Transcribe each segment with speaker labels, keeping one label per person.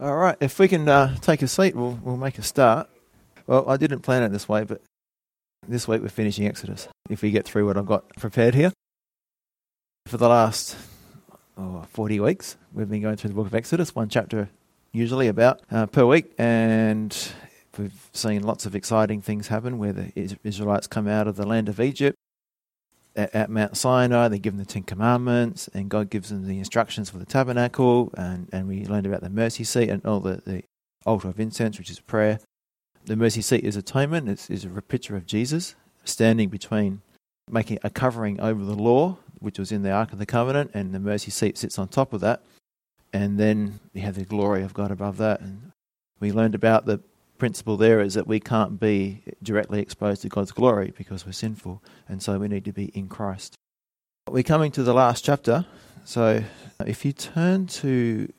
Speaker 1: All right, if we can uh, take a seat, we'll, we'll make a start. Well, I didn't plan it this way, but this week we're finishing Exodus. If we get through what I've got prepared here. For the last oh, 40 weeks, we've been going through the book of Exodus, one chapter usually about uh, per week, and we've seen lots of exciting things happen where the Israelites come out of the land of Egypt at, at Mount Sinai. They give them the Ten Commandments, and God gives them the instructions for the tabernacle. And, and we learned about the mercy seat and all the, the altar of incense, which is prayer. The mercy seat is atonement. It's, it's a picture of Jesus standing between, making a covering over the law, which was in the Ark of the Covenant, and the mercy seat sits on top of that. And then you have the glory of God above that. And we learned about the principle there is that we can't be directly exposed to God's glory because we're sinful, and so we need to be in Christ. We're coming to the last chapter, so if you turn to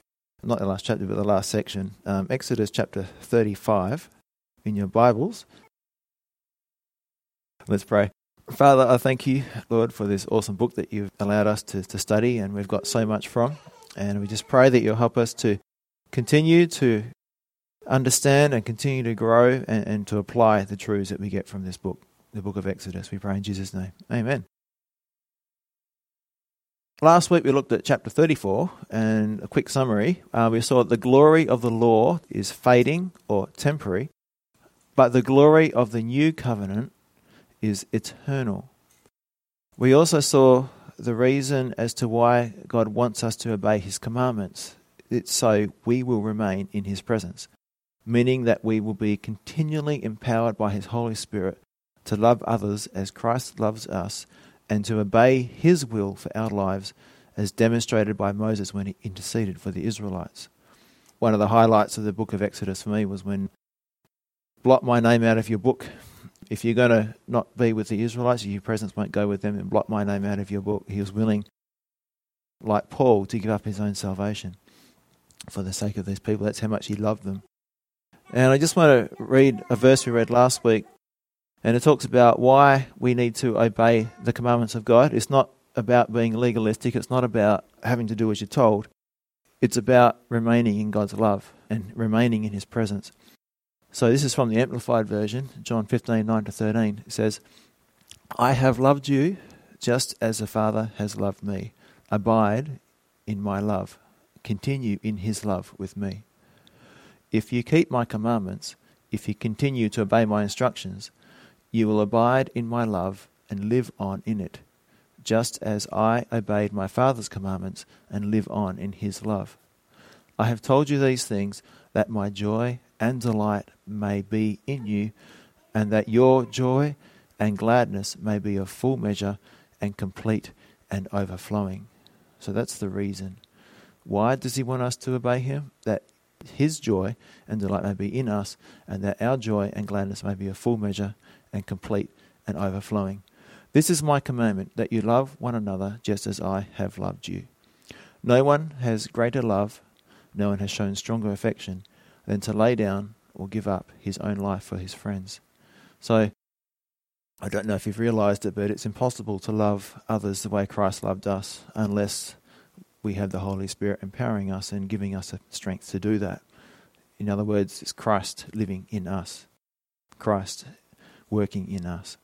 Speaker 1: not the last chapter, but the last section, um, Exodus chapter 35 in your Bibles. Let's pray. Father, I thank you, Lord, for this awesome book that you've allowed us to, to study and we've got so much from. And we just pray that you'll help us to continue to understand and continue to grow and, and to apply the truths that we get from this book, the book of Exodus. We pray in Jesus' name. Amen. Last week we looked at chapter 34 and a quick summary. Uh, we saw that the glory of the law is fading or temporary, but the glory of the new covenant is eternal. We also saw the reason as to why God wants us to obey his commandments. It's so we will remain in his presence meaning that we will be continually empowered by His Holy Spirit to love others as Christ loves us and to obey His will for our lives as demonstrated by Moses when he interceded for the Israelites. One of the highlights of the book of Exodus for me was when blot my name out of your book. If you're going to not be with the Israelites, your presence won't go with them, and blot my name out of your book. He was willing, like Paul, to give up his own salvation for the sake of these people. That's how much he loved them. And I just want to read a verse we read last week. And it talks about why we need to obey the commandments of God. It's not about being legalistic, it's not about having to do as you're told. It's about remaining in God's love and remaining in His presence. So this is from the Amplified Version, John 15, 9 to 13. It says, I have loved you just as the Father has loved me. Abide in my love. Continue in His love with me. If you keep my commandments, if you continue to obey my instructions, you will abide in my love and live on in it, just as I obeyed my Father's commandments and live on in his love. I have told you these things that my joy and delight may be in you, and that your joy and gladness may be of full measure and complete and overflowing. So that's the reason. Why does he want us to obey him? That his joy and delight may be in us, and that our joy and gladness may be a full measure and complete and overflowing. This is my commandment, that you love one another just as I have loved you. No one has greater love, no one has shown stronger affection than to lay down or give up his own life for his friends. So, I don't know if you've realized it, but it's impossible to love others the way Christ loved us unless we have the Holy Spirit empowering us and giving us the strength to do that. In other words, it's Christ living in us, Christ working in us.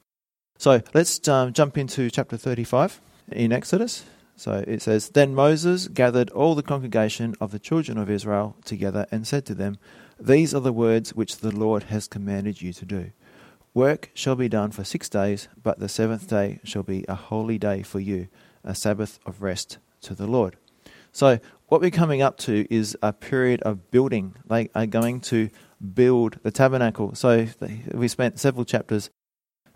Speaker 1: So let's um, jump into chapter 35 in Exodus. So it says, Then Moses gathered all the congregation of the children of Israel together and said to them, These are the words which the Lord has commanded you to do. Work shall be done for six days, but the seventh day shall be a holy day for you, a Sabbath of rest to the Lord. So, what we're coming up to is a period of building. They are going to build the tabernacle. So, we spent several chapters,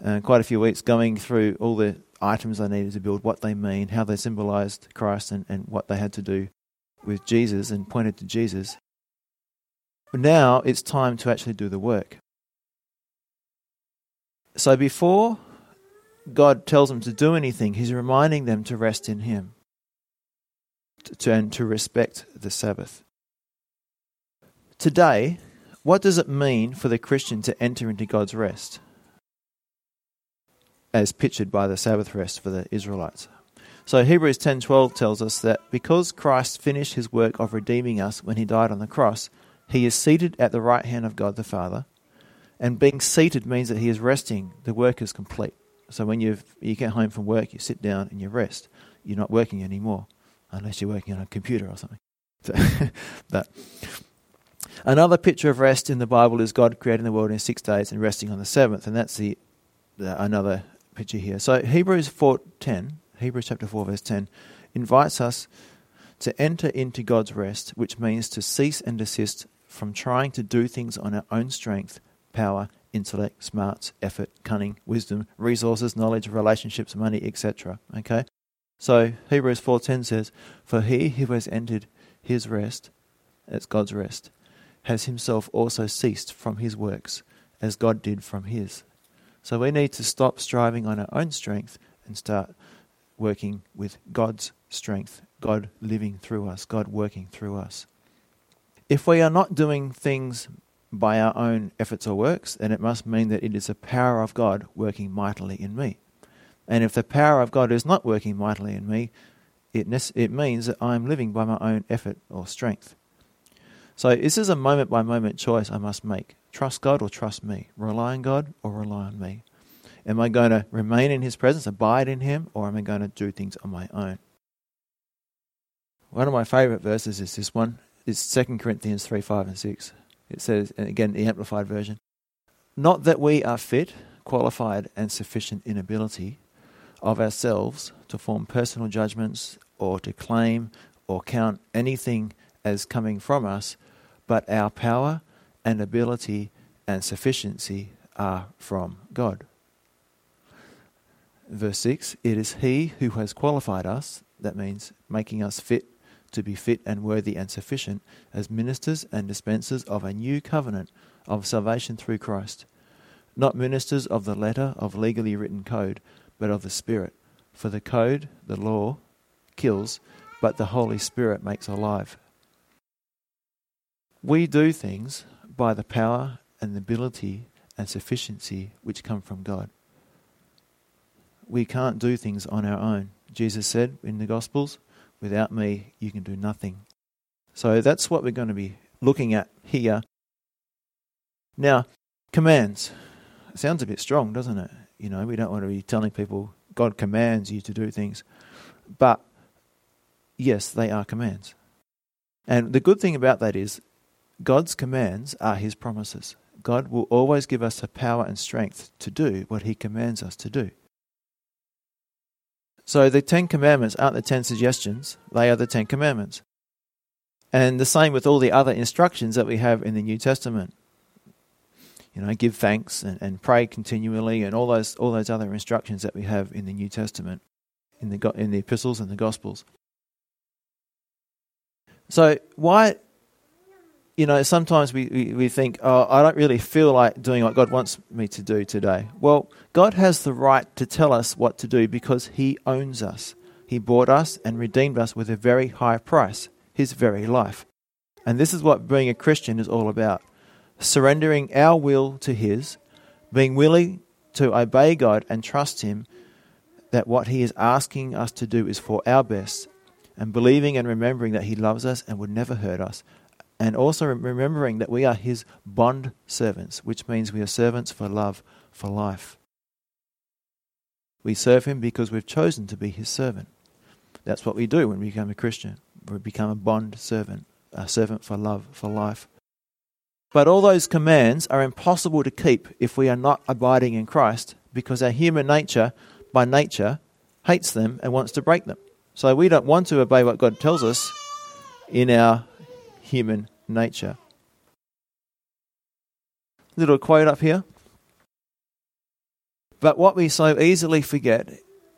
Speaker 1: uh, quite a few weeks, going through all the items they needed to build, what they mean, how they symbolized Christ, and, and what they had to do with Jesus and pointed to Jesus. But now it's time to actually do the work. So, before God tells them to do anything, He's reminding them to rest in Him and to respect the Sabbath. Today, what does it mean for the Christian to enter into God's rest? As pictured by the Sabbath rest for the Israelites. So Hebrews 10:12 tells us that because Christ finished his work of redeeming us when he died on the cross, he is seated at the right hand of God the Father. And being seated means that he is resting. The work is complete. So when you you get home from work, you sit down and you rest. You're not working anymore, unless you're working on a computer or something. but another picture of rest in the Bible is God creating the world in six days and resting on the seventh, and that's the, the another picture here. So Hebrews four ten, Hebrews chapter four verse ten, invites us to enter into God's rest, which means to cease and desist from trying to do things on our own strength, power, intellect, smarts, effort, cunning, wisdom, resources, knowledge, relationships, money, etc. Okay? So Hebrews 4:10 says, "For he who has entered his rest, that's God's rest, has himself also ceased from his works, as God did from his." So we need to stop striving on our own strength and start working with God's strength, God living through us, God working through us. If we are not doing things by our own efforts or works, then it must mean that it is the power of God working mightily in me. And if the power of God is not working mightily in me, it, it means that I am living by my own effort or strength. So this is a moment by moment choice I must make. Trust God or trust me? Rely on God or rely on me? Am I going to remain in His presence, abide in Him, or am I going to do things on my own? One of my favourite verses is this one. It's 2 Corinthians 3 5 and 6. It says, and again, the Amplified Version, not that we are fit, qualified, and sufficient in ability of ourselves to form personal judgments or to claim or count anything as coming from us, but our power and ability and sufficiency are from God. Verse 6 It is He who has qualified us, that means making us fit to be fit and worthy and sufficient as ministers and dispensers of a new covenant of salvation through Christ, not ministers of the letter of legally written code, but of the Spirit. For the code, the law, kills, but the Holy Spirit makes alive. We do things by the power and the ability and sufficiency which come from God. We can't do things on our own. Jesus said in the Gospels, Without me, you can do nothing. So that's what we're going to be looking at here. Now, commands. sounds a bit strong, doesn't it? You know, we don't want to be telling people God commands you to do things. But yes, they are commands. And the good thing about that is God's commands are his promises. God will always give us the power and strength to do what he commands us to do. So the Ten Commandments aren't the Ten Suggestions, they are the Ten Commandments. And the same with all the other instructions that we have in the New Testament. You know, give thanks and, and pray continually and all those all those other instructions that we have in the New Testament, in the in the epistles and the gospels. So why you know, sometimes we, we, we, think, oh, I don't really feel like doing what God wants me to do today. Well, God has the right to tell us what to do because He owns us. He bought us and redeemed us with a very high price, His very life. And this is what being a Christian is all about surrendering our will to His, being willing to obey God and trust Him that what He is asking us to do is for our best, and believing and remembering that He loves us and would never hurt us and also remembering that we are his bond servants, which means we are servants for love, for life. We serve him because we've chosen to be his servant. That's what we do when we become a Christian. We become a bond servant, a servant for love, for life. But all those commands are impossible to keep if we are not abiding in Christ because our human nature, by nature, hates them and wants to break them. So we don't want to obey what God tells us in our human nature. Little quote up here. But what we so easily forget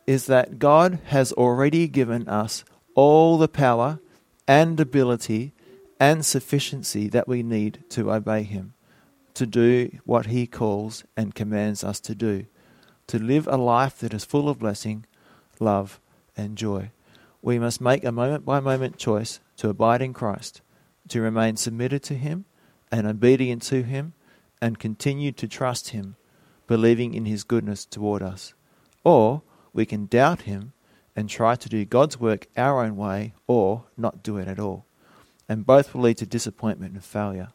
Speaker 1: is that God has already given us all the power and ability and sufficiency that we need to obey Him, to do what He calls and commands us to do, to live a life that is full of blessing, love, and joy. We must make a moment by moment choice to abide in Christ to remain submitted to Him and obedient to Him and continue to trust Him, believing in His goodness toward us. Or we can doubt Him and try to do God's work our own way or not do it at all. And both will lead to disappointment and failure.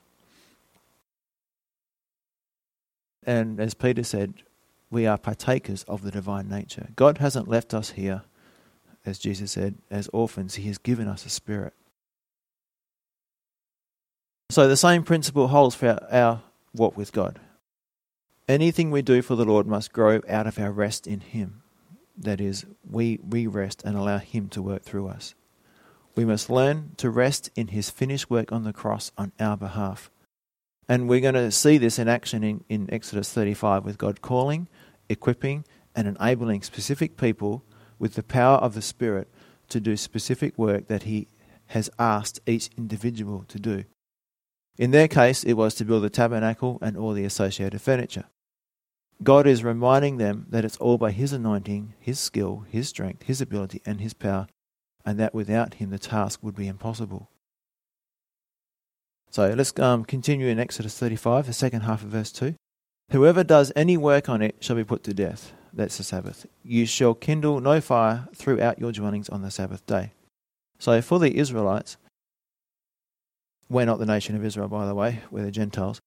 Speaker 1: And as Peter said, we are partakers of the divine nature. God hasn't left us here, as Jesus said, as orphans. He has given us a spirit. So the same principle holds for our, our walk with God. Anything we do for the Lord must grow out of our rest in Him. That is, we, we rest and allow Him to work through us. We must learn to rest in His finished work on the cross on our behalf. And we're going to see this in action in, in Exodus 35 with God calling, equipping, and enabling specific people with the power of the Spirit to do specific work that He has asked each individual to do. In their case, it was to build the tabernacle and all the associated furniture. God is reminding them that it's all by His anointing, His skill, His strength, His ability, and His power, and that without Him the task would be impossible. So let's um, continue in Exodus 35, the second half of verse 2. Whoever does any work on it shall be put to death. That's the Sabbath. You shall kindle no fire throughout your dwellings on the Sabbath day. So for the Israelites, we're not the nation of Israel, by the way, we're the Gentiles.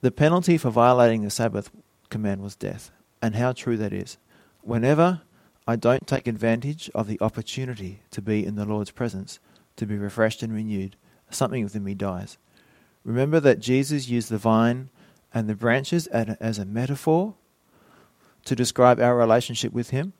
Speaker 1: The penalty for violating the Sabbath command was death. And how true that is. Whenever I don't take advantage of the opportunity to be in the Lord's presence, to be refreshed and renewed, something within me dies. Remember that Jesus used the vine and the branches as a metaphor to describe our relationship with Him.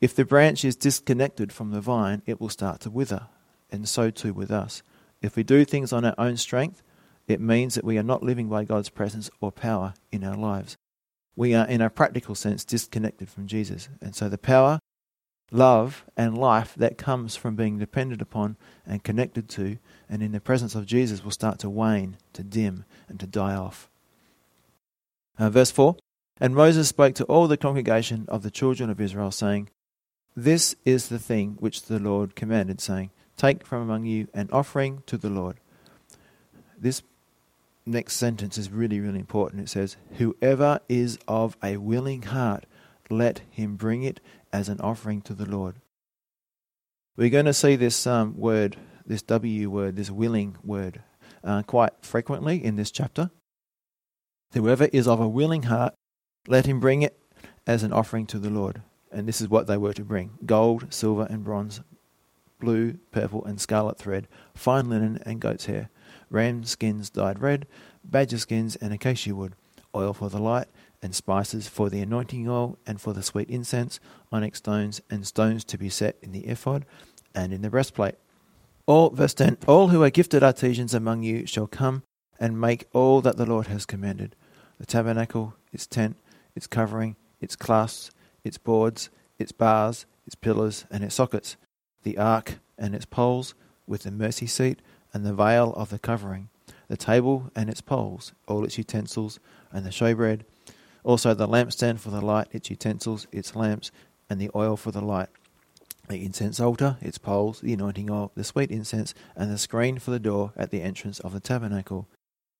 Speaker 1: If the branch is disconnected from the vine, it will start to wither, and so too with us. If we do things on our own strength, it means that we are not living by God's presence or power in our lives. We are, in a practical sense, disconnected from Jesus. And so the power, love, and life that comes from being dependent upon and connected to and in the presence of Jesus will start to wane, to dim, and to die off. Uh, verse 4 And Moses spoke to all the congregation of the children of Israel, saying, This is the thing which the Lord commanded, saying, Take from among you an offering to the Lord. This next sentence is really, really important. It says, Whoever is of a willing heart, let him bring it as an offering to the Lord. We're going to see this um, word, this W word, this willing word, uh, quite frequently in this chapter. Whoever is of a willing heart, let him bring it as an offering to the Lord. And this is what they were to bring gold, silver, and bronze, blue, purple, and scarlet thread, fine linen, and goat's hair, ram skins dyed red, badger skins, and acacia wood, oil for the light, and spices for the anointing oil, and for the sweet incense, onyx stones, and stones to be set in the ephod and in the breastplate. All, verse 10 All who are gifted artisans among you shall come and make all that the Lord has commanded the tabernacle, its tent, its covering, its clasps, its boards, its bars, its pillars, and its sockets the ark and its poles, with the mercy seat and the veil of the covering, the table and its poles, all its utensils, and the showbread, also the lampstand for the light, its utensils, its lamps, and the oil for the light, the incense altar, its poles, the anointing oil, the sweet incense, and the screen for the door at the entrance of the tabernacle.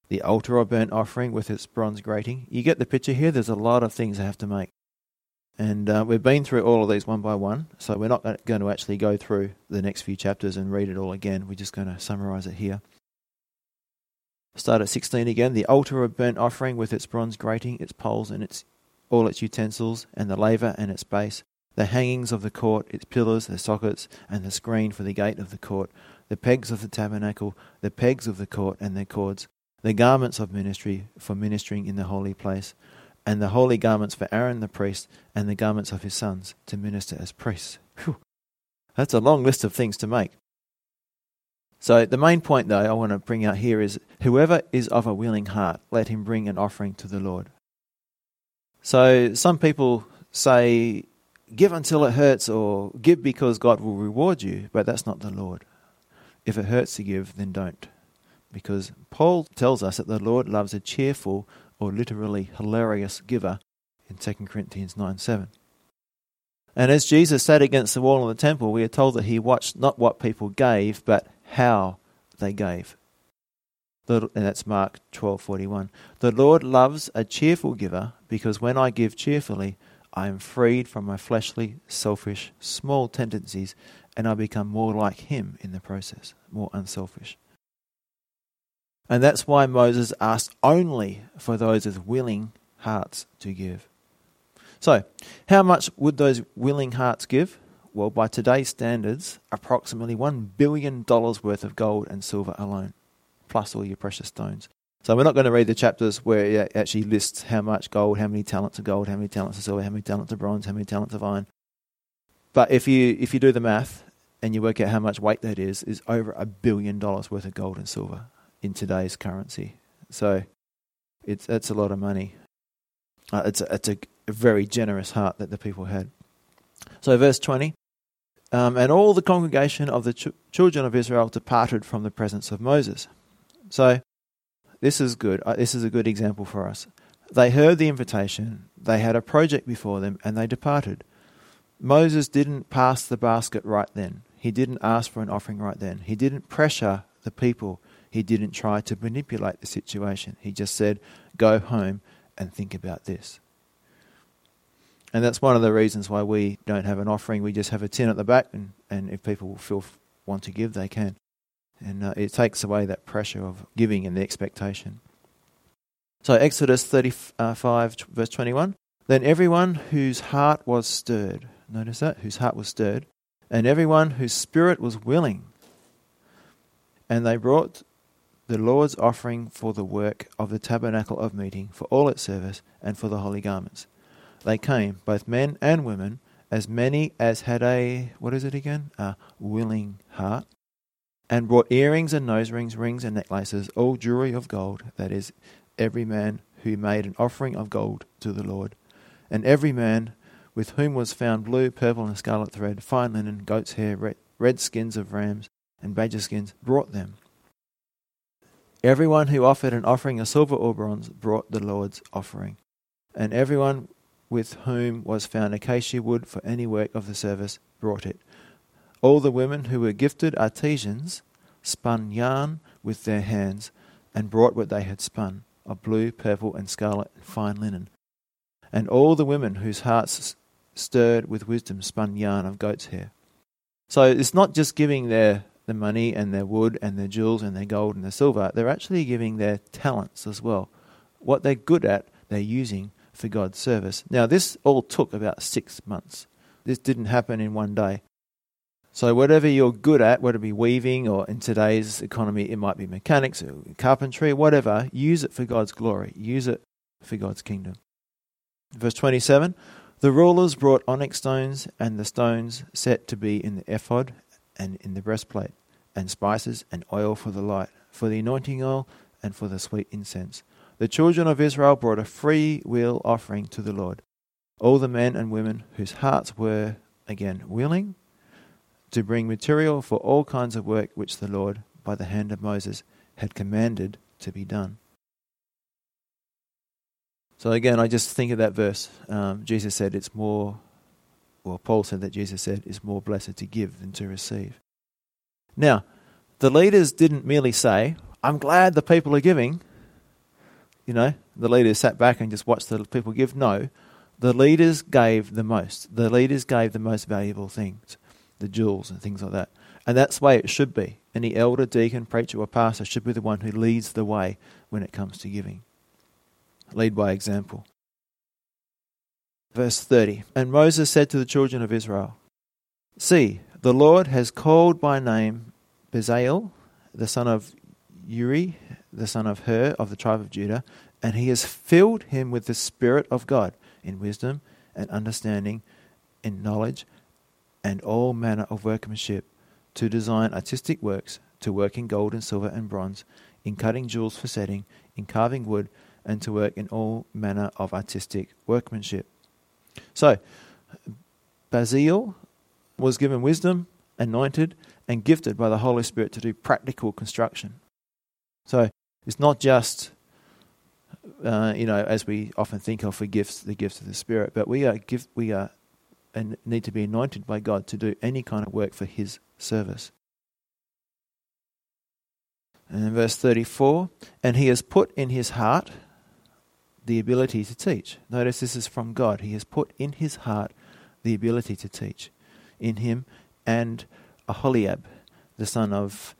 Speaker 1: The altar of burnt offering with its bronze grating. You get the picture here? There's a lot of things I have to make. And uh, we've been through all of these one by one, so we're not going to actually go through the next few chapters and read it all again. We're just going to summarize it here. Start at 16 again. The altar of burnt offering with its bronze grating, its poles, and its all its utensils, and the laver and its base, the hangings of the court, its pillars, the sockets, and the screen for the gate of the court, the pegs of the tabernacle, the pegs of the court and their cords, the garments of ministry for ministering in the holy place, and the holy garments for Aaron the priest, and the garments of his sons to minister as priests. Whew. That's a long list of things to make. So, the main point, though, I want to bring out here is whoever is of a willing heart, let him bring an offering to the Lord. So, some people say, give until it hurts, or give because God will reward you, but that's not the Lord. If it hurts to give, then don't. Because Paul tells us that the Lord loves a cheerful or literally hilarious giver in 2 Corinthians 9 7. And as Jesus sat against the wall of the temple, we are told that he watched not what people gave, but how they gave. and that's Mark 12:41. The Lord loves a cheerful giver because when I give cheerfully, I am freed from my fleshly, selfish, small tendencies, and I become more like Him in the process, more unselfish. And that's why Moses asked only for those with willing hearts to give. So, how much would those willing hearts give? Well, by today's standards, approximately $1 billion worth of gold and silver alone, plus all your precious stones. So we're not going to read the chapters where it actually lists how much gold, how many talents of gold, how many talents of silver, how many talents of bronze, how many talents of iron. But if you if you do the math and you work out how much weight that is, is over a billion dollars worth of gold and silver today's currency. So it's that's a lot of money. Uh, it's a, it's a, a very generous heart that the people had. So verse twenty. Um, and all the congregation of the ch- children of Israel departed from the presence of Moses. So this is good. Uh, this is a good example for us. They heard the invitation, they had a project before them, and they departed. Moses didn't pass the basket right then. He didn't ask for an offering right then. He didn't pressure the people. He didn't try to manipulate the situation. He just said, Go home and think about this. And that's one of the reasons why we don't have an offering. We just have a tin at the back, and, and if people feel want to give, they can. And uh, it takes away that pressure of giving and the expectation. So, Exodus 35, verse 21. Then everyone whose heart was stirred, notice that, whose heart was stirred, and everyone whose spirit was willing, and they brought the Lord's offering for the work of the tabernacle of meeting, for all its service, and for the holy garments. They came, both men and women, as many as had a, what is it again? A willing heart and brought earrings and nose rings, rings and necklaces, all jewelry of gold, that is, every man who made an offering of gold to the Lord. And every man with whom was found blue, purple, and scarlet thread, fine linen, goat's hair, red, red skins of rams, and badger skins, brought them. Everyone who offered an offering of silver or bronze brought the Lord's offering. And everyone with whom was found acacia wood for any work of the service brought it. All the women who were gifted artisans spun yarn with their hands and brought what they had spun of blue, purple, and scarlet and fine linen. And all the women whose hearts stirred with wisdom spun yarn of goat's hair. So it's not just giving their the money and their wood and their jewels and their gold and their silver, they're actually giving their talents as well. What they're good at, they're using for God's service. Now, this all took about six months. This didn't happen in one day. So, whatever you're good at, whether it be weaving or in today's economy, it might be mechanics or carpentry, whatever, use it for God's glory. Use it for God's kingdom. Verse 27 The rulers brought onyx stones and the stones set to be in the ephod and in the breastplate, and spices and oil for the light, for the anointing oil and for the sweet incense. The children of Israel brought a free will offering to the Lord. All the men and women whose hearts were, again, willing to bring material for all kinds of work which the Lord, by the hand of Moses, had commanded to be done. So again, I just think of that verse. Um, Jesus said it's more, well, Paul said that Jesus said it's more blessed to give than to receive. Now, the leaders didn't merely say, I'm glad the people are giving. You know, the leaders sat back and just watched the people give. No, the leaders gave the most. The leaders gave the most valuable things the jewels and things like that. And that's the way it should be. Any elder, deacon, preacher, or pastor should be the one who leads the way when it comes to giving. Lead by example. Verse 30 And Moses said to the children of Israel, See, the Lord has called by name Bezalel, the son of Uri, the son of Hur of the tribe of Judah, and he has filled him with the Spirit of God in wisdom and understanding, in knowledge and all manner of workmanship, to design artistic works, to work in gold and silver and bronze, in cutting jewels for setting, in carving wood, and to work in all manner of artistic workmanship. So, Bezalel was given wisdom, anointed, and gifted by the Holy Spirit to do practical construction. So, it's not just, uh, you know, as we often think of for gifts, the gifts of the Spirit, but we are, gift, we are and need to be anointed by God to do any kind of work for His service. And in verse 34, and He has put in His heart, the ability to teach. Notice this is from God. He has put in his heart the ability to teach in him and Aholiab, the son of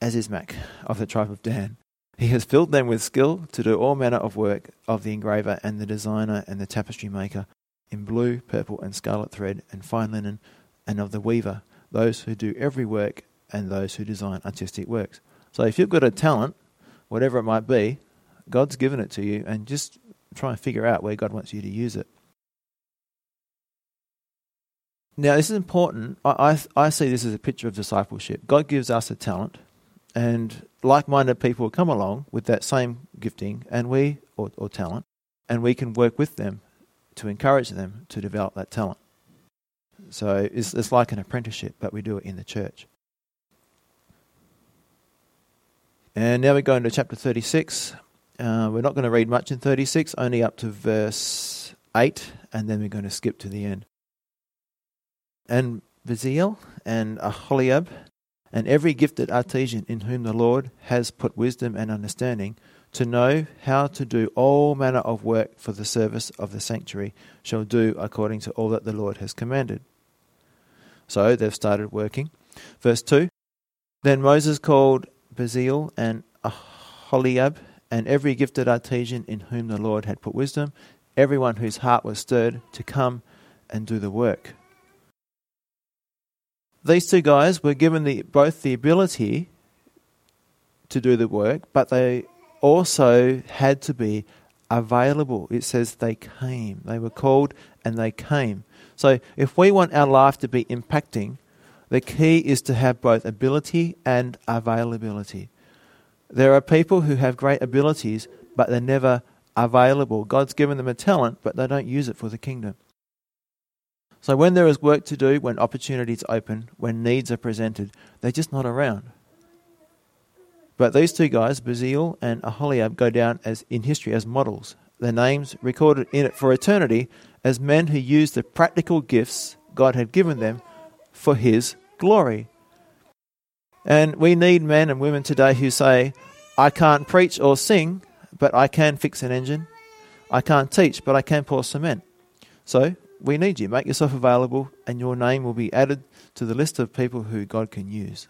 Speaker 1: Ahisamach of the tribe of Dan. He has filled them with skill to do all manner of work of the engraver and the designer and the tapestry maker in blue, purple, and scarlet thread and fine linen, and of the weaver, those who do every work and those who design artistic works. So if you've got a talent, whatever it might be, God's given it to you, and just try and figure out where God wants you to use it. Now, this is important. I, I, I see this as a picture of discipleship. God gives us a talent, and like minded people come along with that same gifting and we or, or talent, and we can work with them to encourage them to develop that talent. So it's, it's like an apprenticeship, but we do it in the church. And now we go into chapter 36. Uh, we're not going to read much in 36, only up to verse 8, and then we're going to skip to the end. And Bezalel and Aholiab and every gifted artisan in whom the Lord has put wisdom and understanding to know how to do all manner of work for the service of the sanctuary shall do according to all that the Lord has commanded. So they've started working. Verse 2 Then Moses called Bezalel and Aholiab and every gifted artisan in whom the Lord had put wisdom, everyone whose heart was stirred to come and do the work. These two guys were given the, both the ability to do the work, but they also had to be available. It says they came. They were called and they came. So if we want our life to be impacting, the key is to have both ability and availability. There are people who have great abilities, but they're never available. God's given them a talent, but they don't use it for the kingdom. So when there is work to do, when opportunities open, when needs are presented, they're just not around. But these two guys, Bezalel and Aholiab, go down as in history as models. Their names recorded in it for eternity as men who used the practical gifts God had given them for His glory. And we need men and women today who say, I can't preach or sing, but I can fix an engine. I can't teach, but I can pour cement. So we need you. Make yourself available, and your name will be added to the list of people who God can use.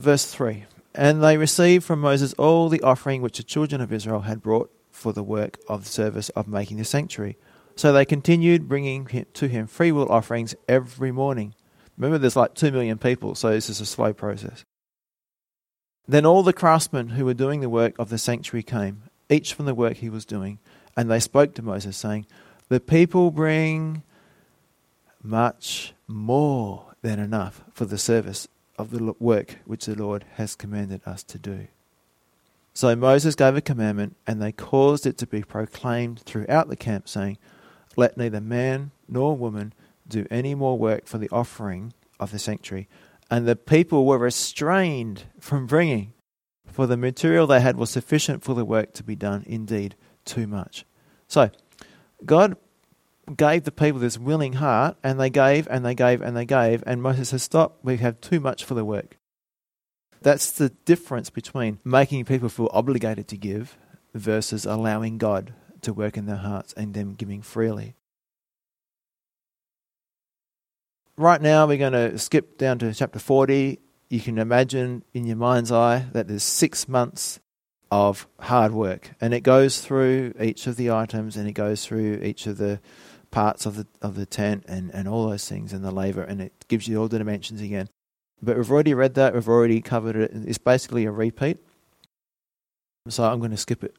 Speaker 1: Verse 3 And they received from Moses all the offering which the children of Israel had brought for the work of the service of making the sanctuary. So they continued bringing to him freewill offerings every morning. Remember, there's like two million people, so this is a slow process. Then all the craftsmen who were doing the work of the sanctuary came, each from the work he was doing. And they spoke to Moses, saying, The people bring much more than enough for the service of the work which the Lord has commanded us to do. So Moses gave a commandment, and they caused it to be proclaimed throughout the camp, saying, Let neither man nor woman do any more work for the offering of the sanctuary. And the people were restrained from bringing, for the material they had was sufficient for the work to be done, indeed, too much. So, God gave the people this willing heart, and they gave and they gave and they gave, and Moses says, Stop, we have too much for the work. That's the difference between making people feel obligated to give versus allowing God to work in their hearts and them giving freely. Right now, we're going to skip down to chapter 40. You can imagine in your mind's eye that there's six months of hard work, and it goes through each of the items, and it goes through each of the parts of the of the tent, and and all those things, and the laver, and it gives you all the dimensions again. But we've already read that, we've already covered it. It's basically a repeat, so I'm going to skip it,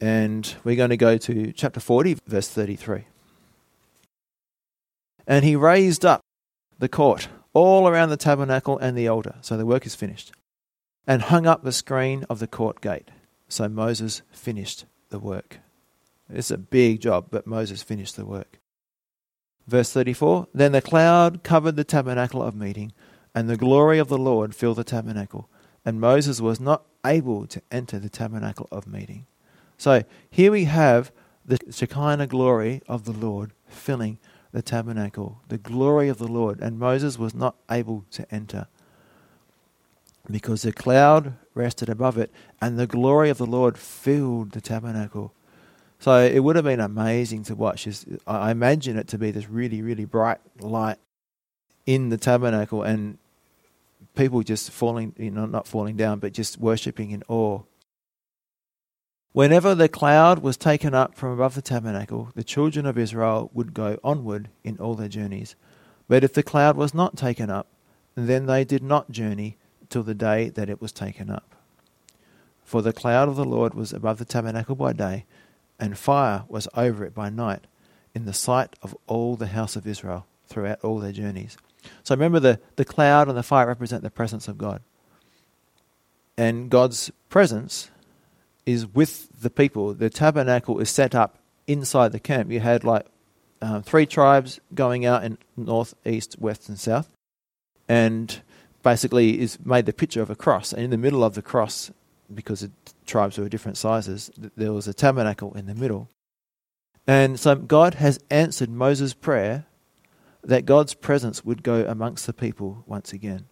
Speaker 1: and we're going to go to chapter 40, verse 33. And he raised up the court all around the tabernacle and the altar. So the work is finished and hung up the screen of the court gate. So Moses finished the work. It's a big job, but Moses finished the work. Verse 34 Then the cloud covered the tabernacle of meeting, and the glory of the Lord filled the tabernacle, and Moses was not able to enter the tabernacle of meeting. So here we have the Shekinah glory of the Lord filling the tabernacle, the glory of the Lord, and Moses was not able to enter. Because the cloud rested above it and the glory of the Lord filled the tabernacle. So it would have been amazing to watch. I imagine it to be this really, really bright light in the tabernacle and people just falling, you know, not falling down, but just worshipping in awe. Whenever the cloud was taken up from above the tabernacle, the children of Israel would go onward in all their journeys. But if the cloud was not taken up, then they did not journey till the day that it was taken up. For the cloud of the Lord was above the tabernacle by day, and fire was over it by night, in the sight of all the house of Israel throughout all their journeys. So remember, the, the cloud and the fire represent the presence of God. And God's presence is with the people. The tabernacle is set up inside the camp. You had like um, three tribes going out in north, east, west, and south. And basically is made the picture of a cross. And in the middle of the cross, because the tribes were different sizes, there was a tabernacle in the middle. And so God has answered Moses' prayer that God's presence would go amongst the people once again.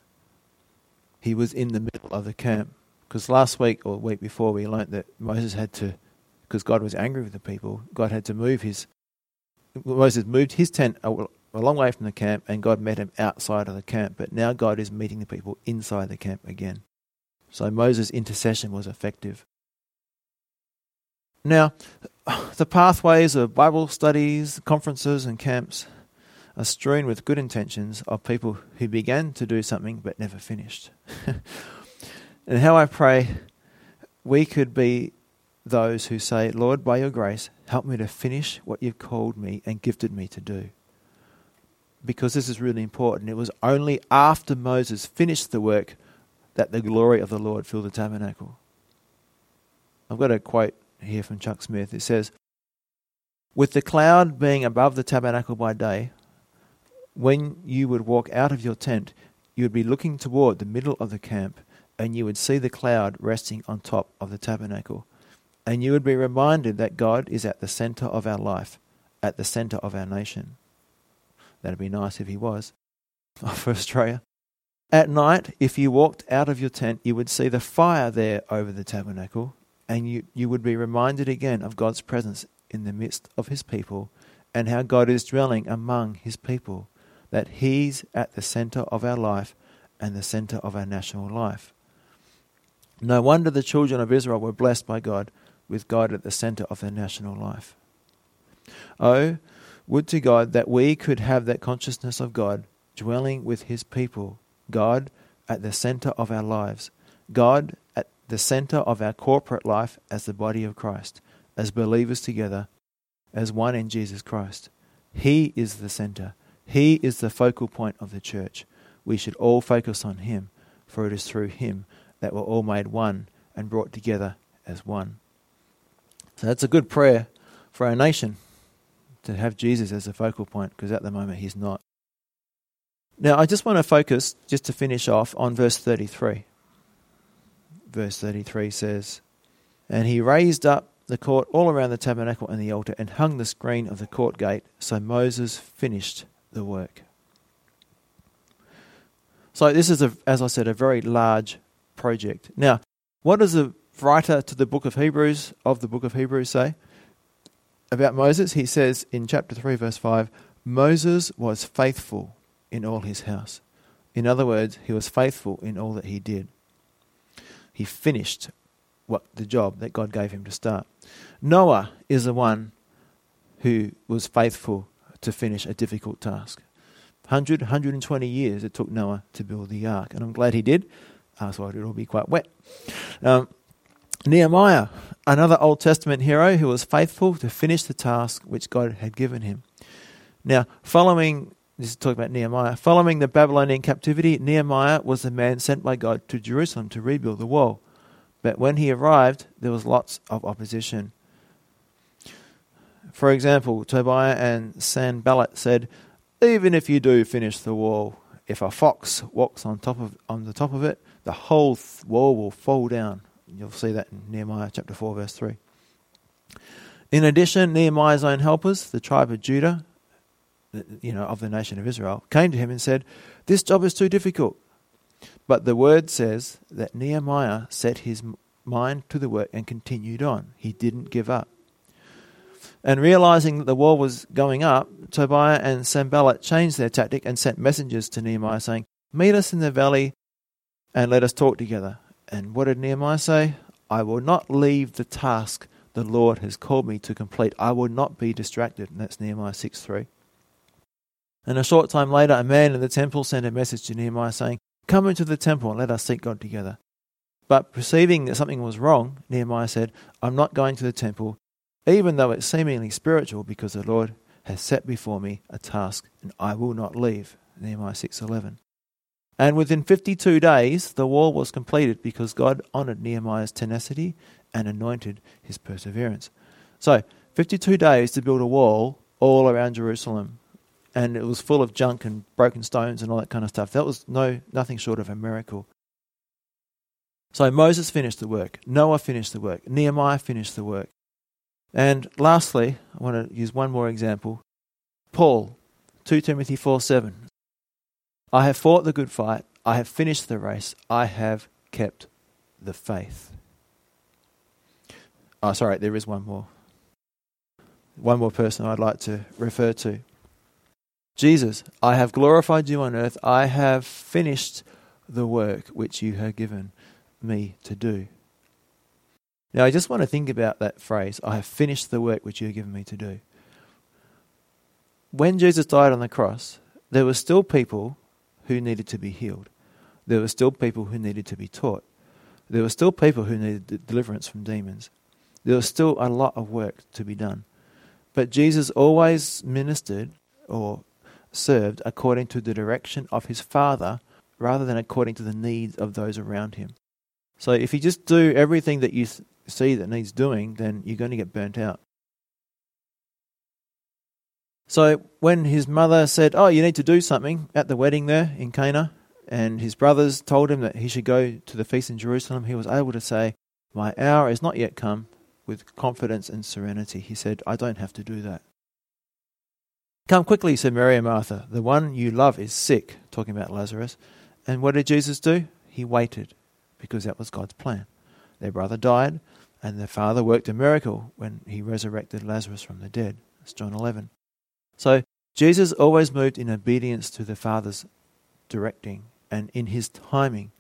Speaker 1: He was in the middle of the camp. Because last week or week before, we learnt that Moses had to, because God was angry with the people, God had to move his. Moses moved his tent a, long way from the camp, and God met him outside of the camp. But now God is meeting the people inside the camp again. So Moses' intercession was effective. Now, the pathways of Bible studies, conferences, and camps are strewn with good intentions of people who began to do something but never finished. and how I pray we could be those who say, Lord, by your grace, help me to finish what you've called me and gifted me to do. Because this is really important. It was only after Moses finished the work that the glory of the Lord filled the tabernacle. I've got a quote here from Chuck Smith. It says, With the cloud being above the tabernacle by day, when you would walk out of your tent, you would be looking toward the middle of the camp, and you would see the cloud resting on top of the tabernacle. And you would be reminded that God is at the center of our life, at the center of our nation. That'd be nice if He was for Australia. At night, if you walked out of your tent, you would see the fire there over the tabernacle, and you, you would be reminded again of God's presence in the midst of His people and how God is dwelling among His people that He's at the center of our life and the center of our national life. No wonder the children of Israel were blessed by God with God at the center of their national life. Oh, would to God that we could have that consciousness of God dwelling with His people, God at the center of our lives, God at the center of our corporate life as the body of Christ, as believers together, as one in Jesus Christ. He is the center. He is the focal point of the church. We should all focus on Him, for it is through Him that we're all made one and brought together as one. So that's a good prayer for our nation to have Jesus as the focal point, because at the moment He's not. Now, I just want to focus, just to finish off, on verse 33. Verse 33 says, And he raised up the court all around the tabernacle and the altar and hung the screen of the court gate. So Moses finished the work. So this is, a, as I said, a very large project. Now, what does the writer to the book of Hebrews of the book of Hebrews say about Moses? He says in chapter 3, verse 5, Moses was faithful in all his house. In other words, he was faithful in all that he did. He finished what the job that God gave him to start. Noah is the one who was faithful to finish a difficult task. 100, 120 years it took Noah to build the ark, and I'm glad he did. Otherwise, it'll be quite wet. Um, Nehemiah, another Old Testament hero who was faithful to finish the task which God had given him. Now, following this is talking about Nehemiah. Following the Babylonian captivity, Nehemiah was the man sent by God to Jerusalem to rebuild the wall. But when he arrived, there was lots of opposition. For example, Tobiah and Sanballat said, "Even if you do finish the wall, if a fox walks on top of on the top of it, the whole wall will fall down." You'll see that in Nehemiah chapter four, verse three. In addition, Nehemiah's own helpers, the tribe of Judah, you know, of the nation of Israel, came to him and said, "This job is too difficult. But the word says that Nehemiah set his mind to the work and continued on. He didn't give up. And realizing that the wall was going up, Tobiah and Sanballat changed their tactic and sent messengers to Nehemiah saying, Meet us in the valley and let us talk together. And what did Nehemiah say? I will not leave the task the Lord has called me to complete. I will not be distracted. And that's Nehemiah 6 3. And a short time later, a man in the temple sent a message to Nehemiah saying, Come into the temple and let us seek God together. But perceiving that something was wrong, Nehemiah said, I'm not going to the temple, even though it's seemingly spiritual, because the Lord has set before me a task, and I will not leave. Nehemiah 6:11. And within 52 days, the wall was completed because God honored Nehemiah's tenacity and anointed his perseverance. So, 52 days to build a wall all around Jerusalem. And it was full of junk and broken stones and all that kind of stuff. That was no nothing short of a miracle. So Moses finished the work, Noah finished the work, Nehemiah finished the work. And lastly, I want to use one more example. Paul, 2 Timothy 4 7. I have fought the good fight, I have finished the race, I have kept the faith. Oh, sorry, there is one more. One more person I'd like to refer to. Jesus, I have glorified you on earth. I have finished the work which you have given me to do. Now, I just want to think about that phrase I have finished the work which you have given me to do. When Jesus died on the cross, there were still people who needed to be healed. There were still people who needed to be taught. There were still people who needed deliverance from demons. There was still a lot of work to be done. But Jesus always ministered or served according to the direction of his Father rather than according to the needs of those around him. So if you just do everything that you see that needs doing, then you're going to get burnt out. So when his mother said, "Oh, you need to do something at the wedding there in Cana," and his brothers told him that he should go to the feast in Jerusalem, he was able to say, "My hour is not yet come." With confidence and serenity, he said, "I don't have to do that." Come quickly, said Mary and Martha. The one you love is sick, talking about Lazarus. And what did Jesus do? He waited because that was God's plan. Their brother died, and their father worked a miracle when he resurrected Lazarus from the dead. That's John 11. So Jesus always moved in obedience to the Father's directing and in his timing.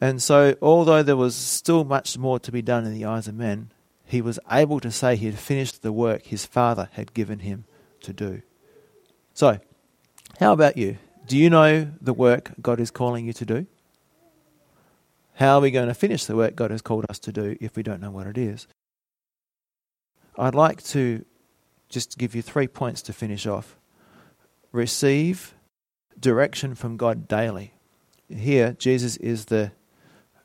Speaker 1: And so, although there was still much more to be done in the eyes of men, he was able to say he had finished the work his Father had given him to do. So, how about you? Do you know the work God is calling you to do? How are we going to finish the work God has called us to do if we don't know what it is? I'd like to just to give you three points to finish off. Receive direction from God daily. Here, Jesus is the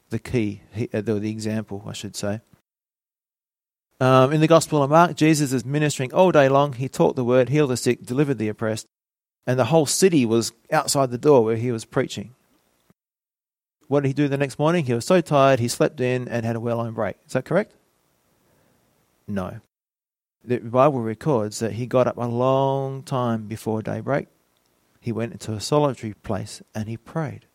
Speaker 1: the key, uh, the, the example, I should say. Um, in the Gospel of Mark, Jesus is ministering all day long. He taught the word, healed the sick, delivered the oppressed, and the whole city was outside the door where he was preaching. What did he do the next morning? He was so tired, he slept in and had a well earned break. Is that correct? No. The Bible records that he got up a long time before daybreak. He went into a solitary place and he prayed.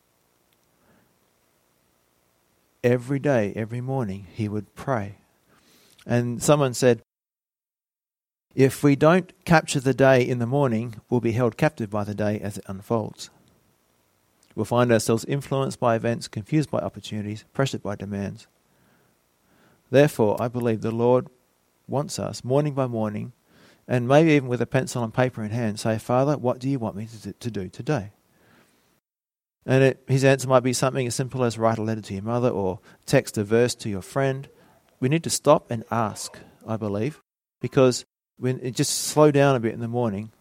Speaker 1: Every day, every morning, he would pray. And someone said, if we don't capture the day in the morning, we'll be held captive by the day as it unfolds. We'll find ourselves influenced by events, confused by opportunities, pressured by demands. Therefore, I believe the Lord wants us, morning by morning, and maybe even with a pencil and paper in hand, say, Father, what do you want me to, do today? And it, his answer might be something as simple as write a letter to your mother or text a verse to your friend. We need to stop and ask, I believe, because when it just slow down a bit in the morning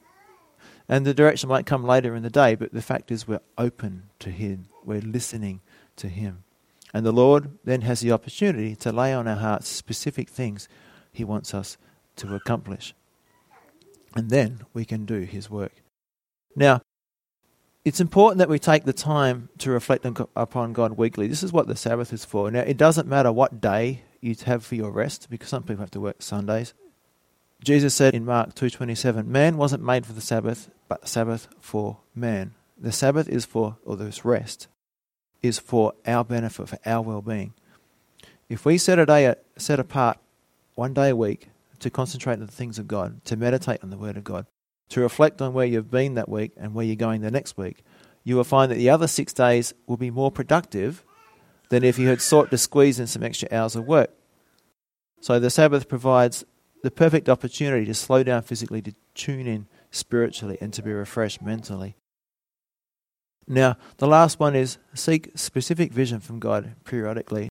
Speaker 1: and the direction might come later in the day, but the fact is we're open to Him. We're listening to Him. And the Lord then has the opportunity to lay on our hearts specific things He wants us to accomplish. And then we can do His work. Now, it's important that we take the time to reflect upon God weekly. This is what the Sabbath is for. Now, it doesn't matter what day you have for your rest, because some people have to work Sundays. Jesus said in Mark 2:27, "Man wasn't made for the Sabbath, but the Sabbath for man." The Sabbath is for or this rest is for our benefit, for our well being. If we set a day set apart one day a week to concentrate on the things of God, to meditate on the Word of God, to reflect on where you've been that week and where you're going the next week, you will find that the other six days will be more productive than if you had sought to squeeze in some extra hours of work. So the Sabbath provides the perfect opportunity to slow down physically, to tune in spiritually, and to be refreshed mentally. Now, the last one is seek specific vision from God periodically.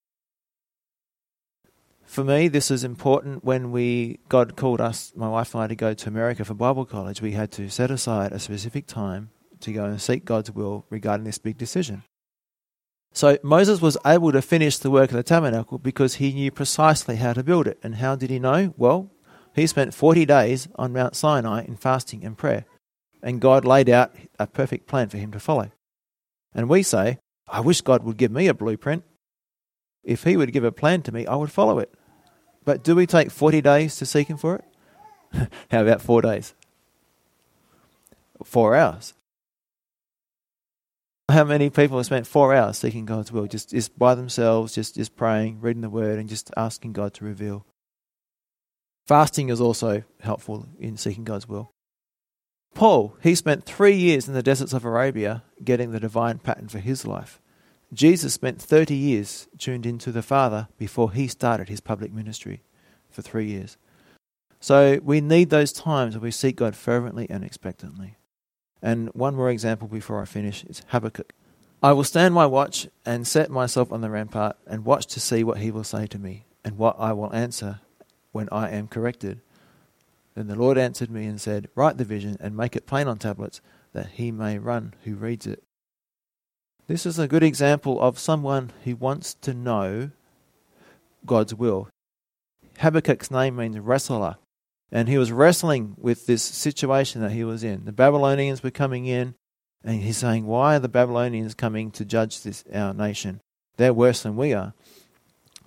Speaker 1: For me, this is important when we God called us, my wife and I, to go to America for Bible college. We had to set aside a specific time to go and seek God's will regarding this big decision. So Moses was able to finish the work of the tabernacle because he knew precisely how to build it. And how did he know? Well, he spent 40 days on Mount Sinai in fasting and prayer. And God laid out a perfect plan for him to follow. And we say, I wish God would give me a blueprint. If he would give a plan to me, I would follow it. But do we take 40 days to seek him for it? how about four days? Four hours. How many people have spent four hours seeking God's will, just, just by themselves, just, just praying, reading the word, and just asking God to reveal? Fasting is also helpful in seeking God's will. Paul, he spent three years in the deserts of Arabia getting the divine pattern for his life. Jesus spent 30 years tuned into the Father before he started his public ministry for three years. So we need those times where we seek God fervently and expectantly. And one more example before I finish is Habakkuk. I will stand my watch and set myself on the rampart and watch to see what he will say to me and what I will answer when I am corrected. Then the Lord answered me and said, Write the vision and make it plain on tablets, that he may run who reads it. This is a good example of someone who wants to know God's will. Habakkuk's name means wrestler, and he was wrestling with this situation that he was in. The Babylonians were coming in, and he's saying, Why are the Babylonians coming to judge this our nation? They're worse than we are.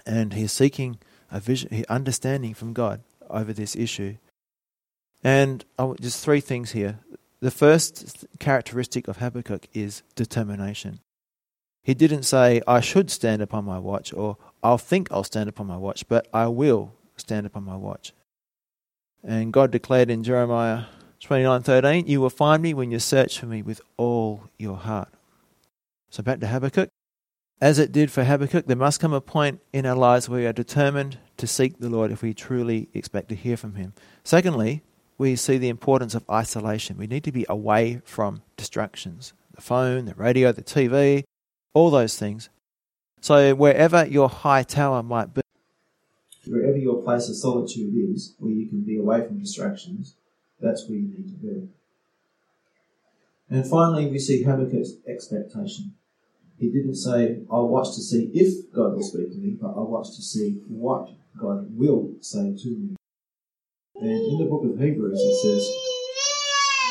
Speaker 1: And he's seeking a vision, understanding from God over this issue. And just three things here. The first characteristic of Habakkuk is determination. He didn't say, I should stand upon my watch, or I'll think I'll stand upon my watch, but I will stand upon my watch. And God declared in Jeremiah 29:13, "You will find me when you search for me with all your heart." So back to Habakkuk. As it did for Habakkuk, there must come a point in our lives where we are determined to seek the Lord if we truly expect to hear from Him. Secondly, we see the importance of isolation. We need to be away from distractions the phone, the radio, the TV, all those things. So, wherever your high tower might be, wherever your place of solitude is, where you can be away from distractions, that's where you need to be. And finally, we see Habakkuk's expectation. He didn't say, I'll watch to see if God will speak to me, but I'll watch to see what God will say to me. And in the book of Hebrews it says,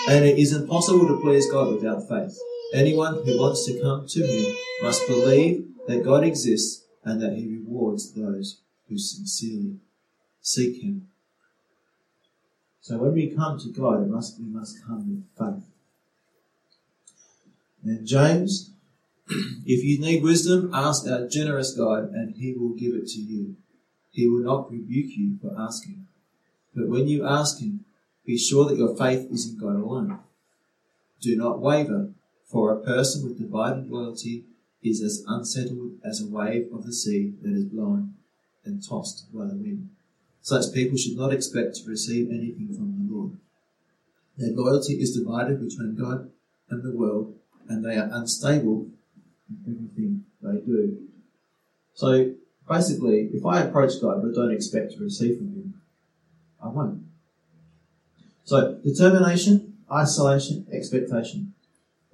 Speaker 1: And it is impossible to please God without faith. Anyone who wants to come to Him must believe that God exists and that He rewards those who sincerely seek Him. So when we come to God, it must, we must come with faith. And James, if you need wisdom, ask our generous God and He will give it to you. He will not rebuke you for asking. But when you ask Him, be sure that your faith is in God alone. Do not waver, for a person with divided loyalty is as unsettled as a wave of the sea that is blown and tossed by the wind. Such people should not expect to receive anything from the Lord. Their loyalty is divided between God and the world, and they are unstable in everything they do. So basically, if I approach God but don't expect to receive from Him, I won't. So, determination, isolation, expectation.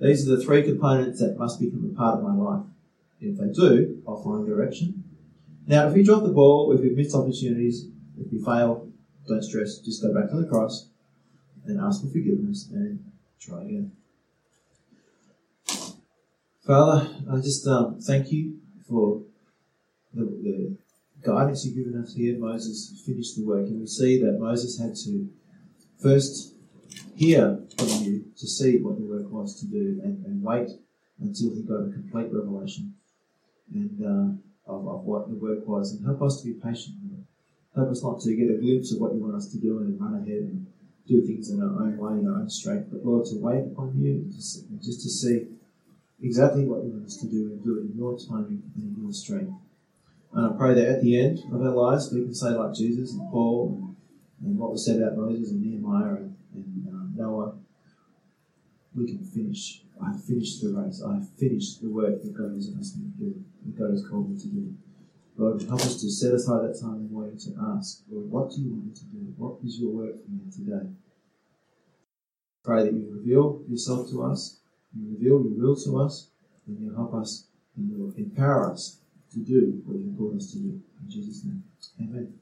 Speaker 1: These are the three components that must become a part of my life. If they do, I'll find direction. Now, if we drop the ball, if we miss opportunities, if we fail, don't stress. Just go back to the cross and ask for forgiveness and try again. Father, I just um, thank you for the, the guidance you've given us here, Moses finished the work, and we see that Moses had to first hear from you to see what the work was to do and, and wait until he got a complete revelation. and uh, of, of what the work was, and help us to be patient. Help us not to get a glimpse of what you want us to do and then run ahead and do things in our own way, in our own strength, but Lord, to wait upon you, just, just to see exactly what you want us to do and do it in your timing and in your strength. And I pray that at the end of our lives, we can say like Jesus and Paul and, and what was said about Moses and Nehemiah and, and Noah, we can finish. I have finished the race. I have finished the work that God has asked me to do, that God has called me to do. Lord, help us to set aside that time and wait to ask, Lord, what do you want me to do? What is your work for me today? Pray that you reveal yourself to us, you reveal your will to us, and you help us and you empower us to do what you've called us to do. In Jesus' name, amen.